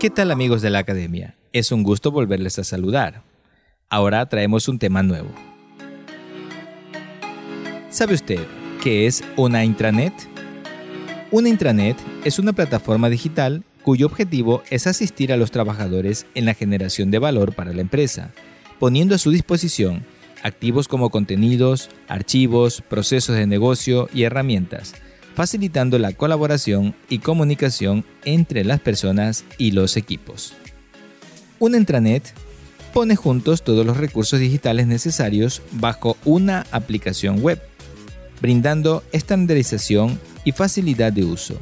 ¿Qué tal amigos de la academia? Es un gusto volverles a saludar. Ahora traemos un tema nuevo. ¿Sabe usted qué es una intranet? Una intranet es una plataforma digital cuyo objetivo es asistir a los trabajadores en la generación de valor para la empresa, poniendo a su disposición activos como contenidos, archivos, procesos de negocio y herramientas, facilitando la colaboración y comunicación entre las personas y los equipos. Una intranet pone juntos todos los recursos digitales necesarios bajo una aplicación web, brindando estandarización y facilidad de uso,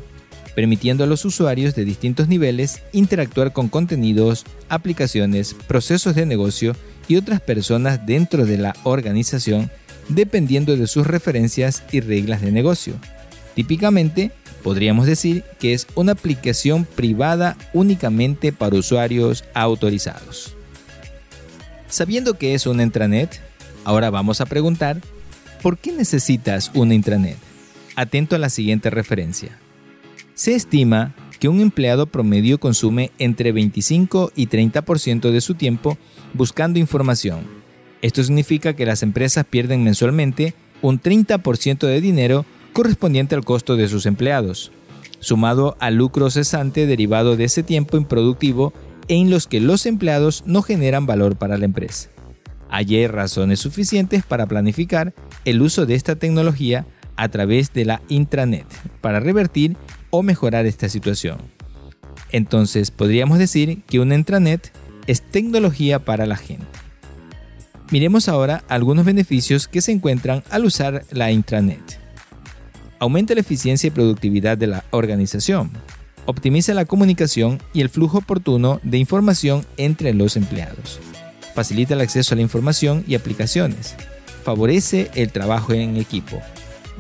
permitiendo a los usuarios de distintos niveles interactuar con contenidos, aplicaciones, procesos de negocio y otras personas dentro de la organización dependiendo de sus referencias y reglas de negocio. Típicamente, podríamos decir que es una aplicación privada únicamente para usuarios autorizados. Sabiendo que es una intranet, ahora vamos a preguntar, ¿por qué necesitas una intranet? Atento a la siguiente referencia. Se estima que un empleado promedio consume entre 25 y 30% de su tiempo buscando información. Esto significa que las empresas pierden mensualmente un 30% de dinero correspondiente al costo de sus empleados, sumado al lucro cesante derivado de ese tiempo improductivo en los que los empleados no generan valor para la empresa. Hay razones suficientes para planificar el uso de esta tecnología a través de la intranet para revertir o mejorar esta situación. Entonces podríamos decir que una intranet es tecnología para la gente. Miremos ahora algunos beneficios que se encuentran al usar la intranet. Aumenta la eficiencia y productividad de la organización. Optimiza la comunicación y el flujo oportuno de información entre los empleados. Facilita el acceso a la información y aplicaciones. Favorece el trabajo en equipo.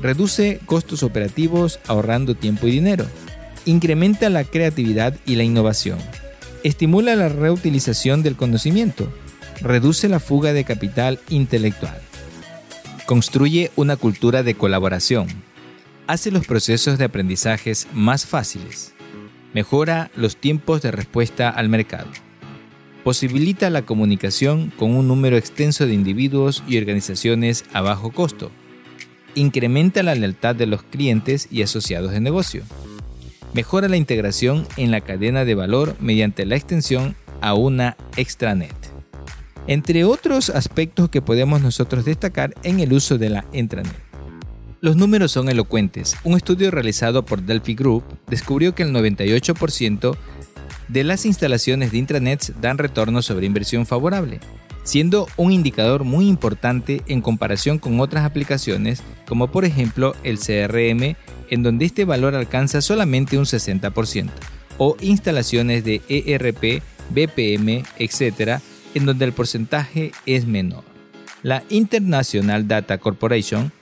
Reduce costos operativos ahorrando tiempo y dinero. Incrementa la creatividad y la innovación estimula la reutilización del conocimiento, reduce la fuga de capital intelectual, construye una cultura de colaboración, hace los procesos de aprendizajes más fáciles, mejora los tiempos de respuesta al mercado, posibilita la comunicación con un número extenso de individuos y organizaciones a bajo costo, incrementa la lealtad de los clientes y asociados de negocio, mejora la integración en la cadena de valor mediante la extensión a una extranet. Entre otros aspectos que podemos nosotros destacar en el uso de la intranet. Los números son elocuentes. Un estudio realizado por Delphi Group descubrió que el 98% de las instalaciones de intranets dan retorno sobre inversión favorable, siendo un indicador muy importante en comparación con otras aplicaciones como por ejemplo el CRM en donde este valor alcanza solamente un 60%, o instalaciones de ERP, BPM, etc., en donde el porcentaje es menor. La International Data Corporation,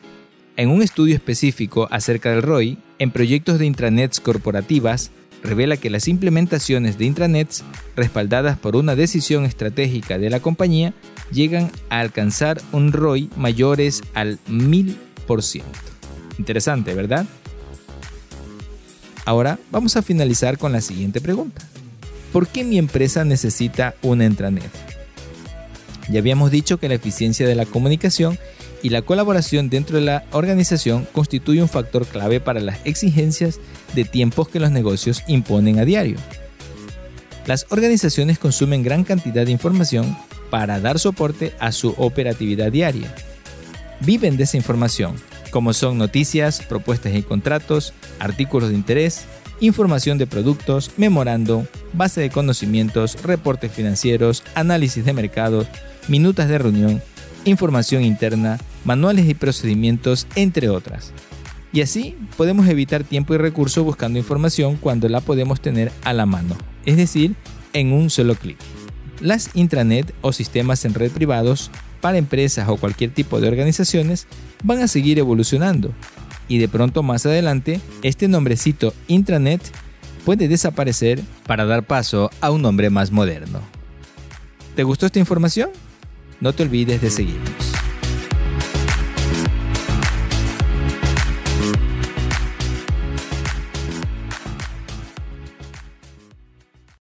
en un estudio específico acerca del ROI, en proyectos de intranets corporativas, revela que las implementaciones de intranets respaldadas por una decisión estratégica de la compañía llegan a alcanzar un ROI mayores al 1000%. Interesante, ¿verdad? Ahora vamos a finalizar con la siguiente pregunta. ¿Por qué mi empresa necesita una intranet? Ya habíamos dicho que la eficiencia de la comunicación y la colaboración dentro de la organización constituye un factor clave para las exigencias de tiempos que los negocios imponen a diario. Las organizaciones consumen gran cantidad de información para dar soporte a su operatividad diaria. Viven de esa información como son noticias, propuestas y contratos, artículos de interés, información de productos, memorando, base de conocimientos, reportes financieros, análisis de mercados, minutas de reunión, información interna, manuales y procedimientos, entre otras. Y así podemos evitar tiempo y recursos buscando información cuando la podemos tener a la mano, es decir, en un solo clic. Las intranet o sistemas en red privados para empresas o cualquier tipo de organizaciones van a seguir evolucionando y de pronto más adelante este nombrecito intranet puede desaparecer para dar paso a un nombre más moderno. ¿Te gustó esta información? No te olvides de seguirnos.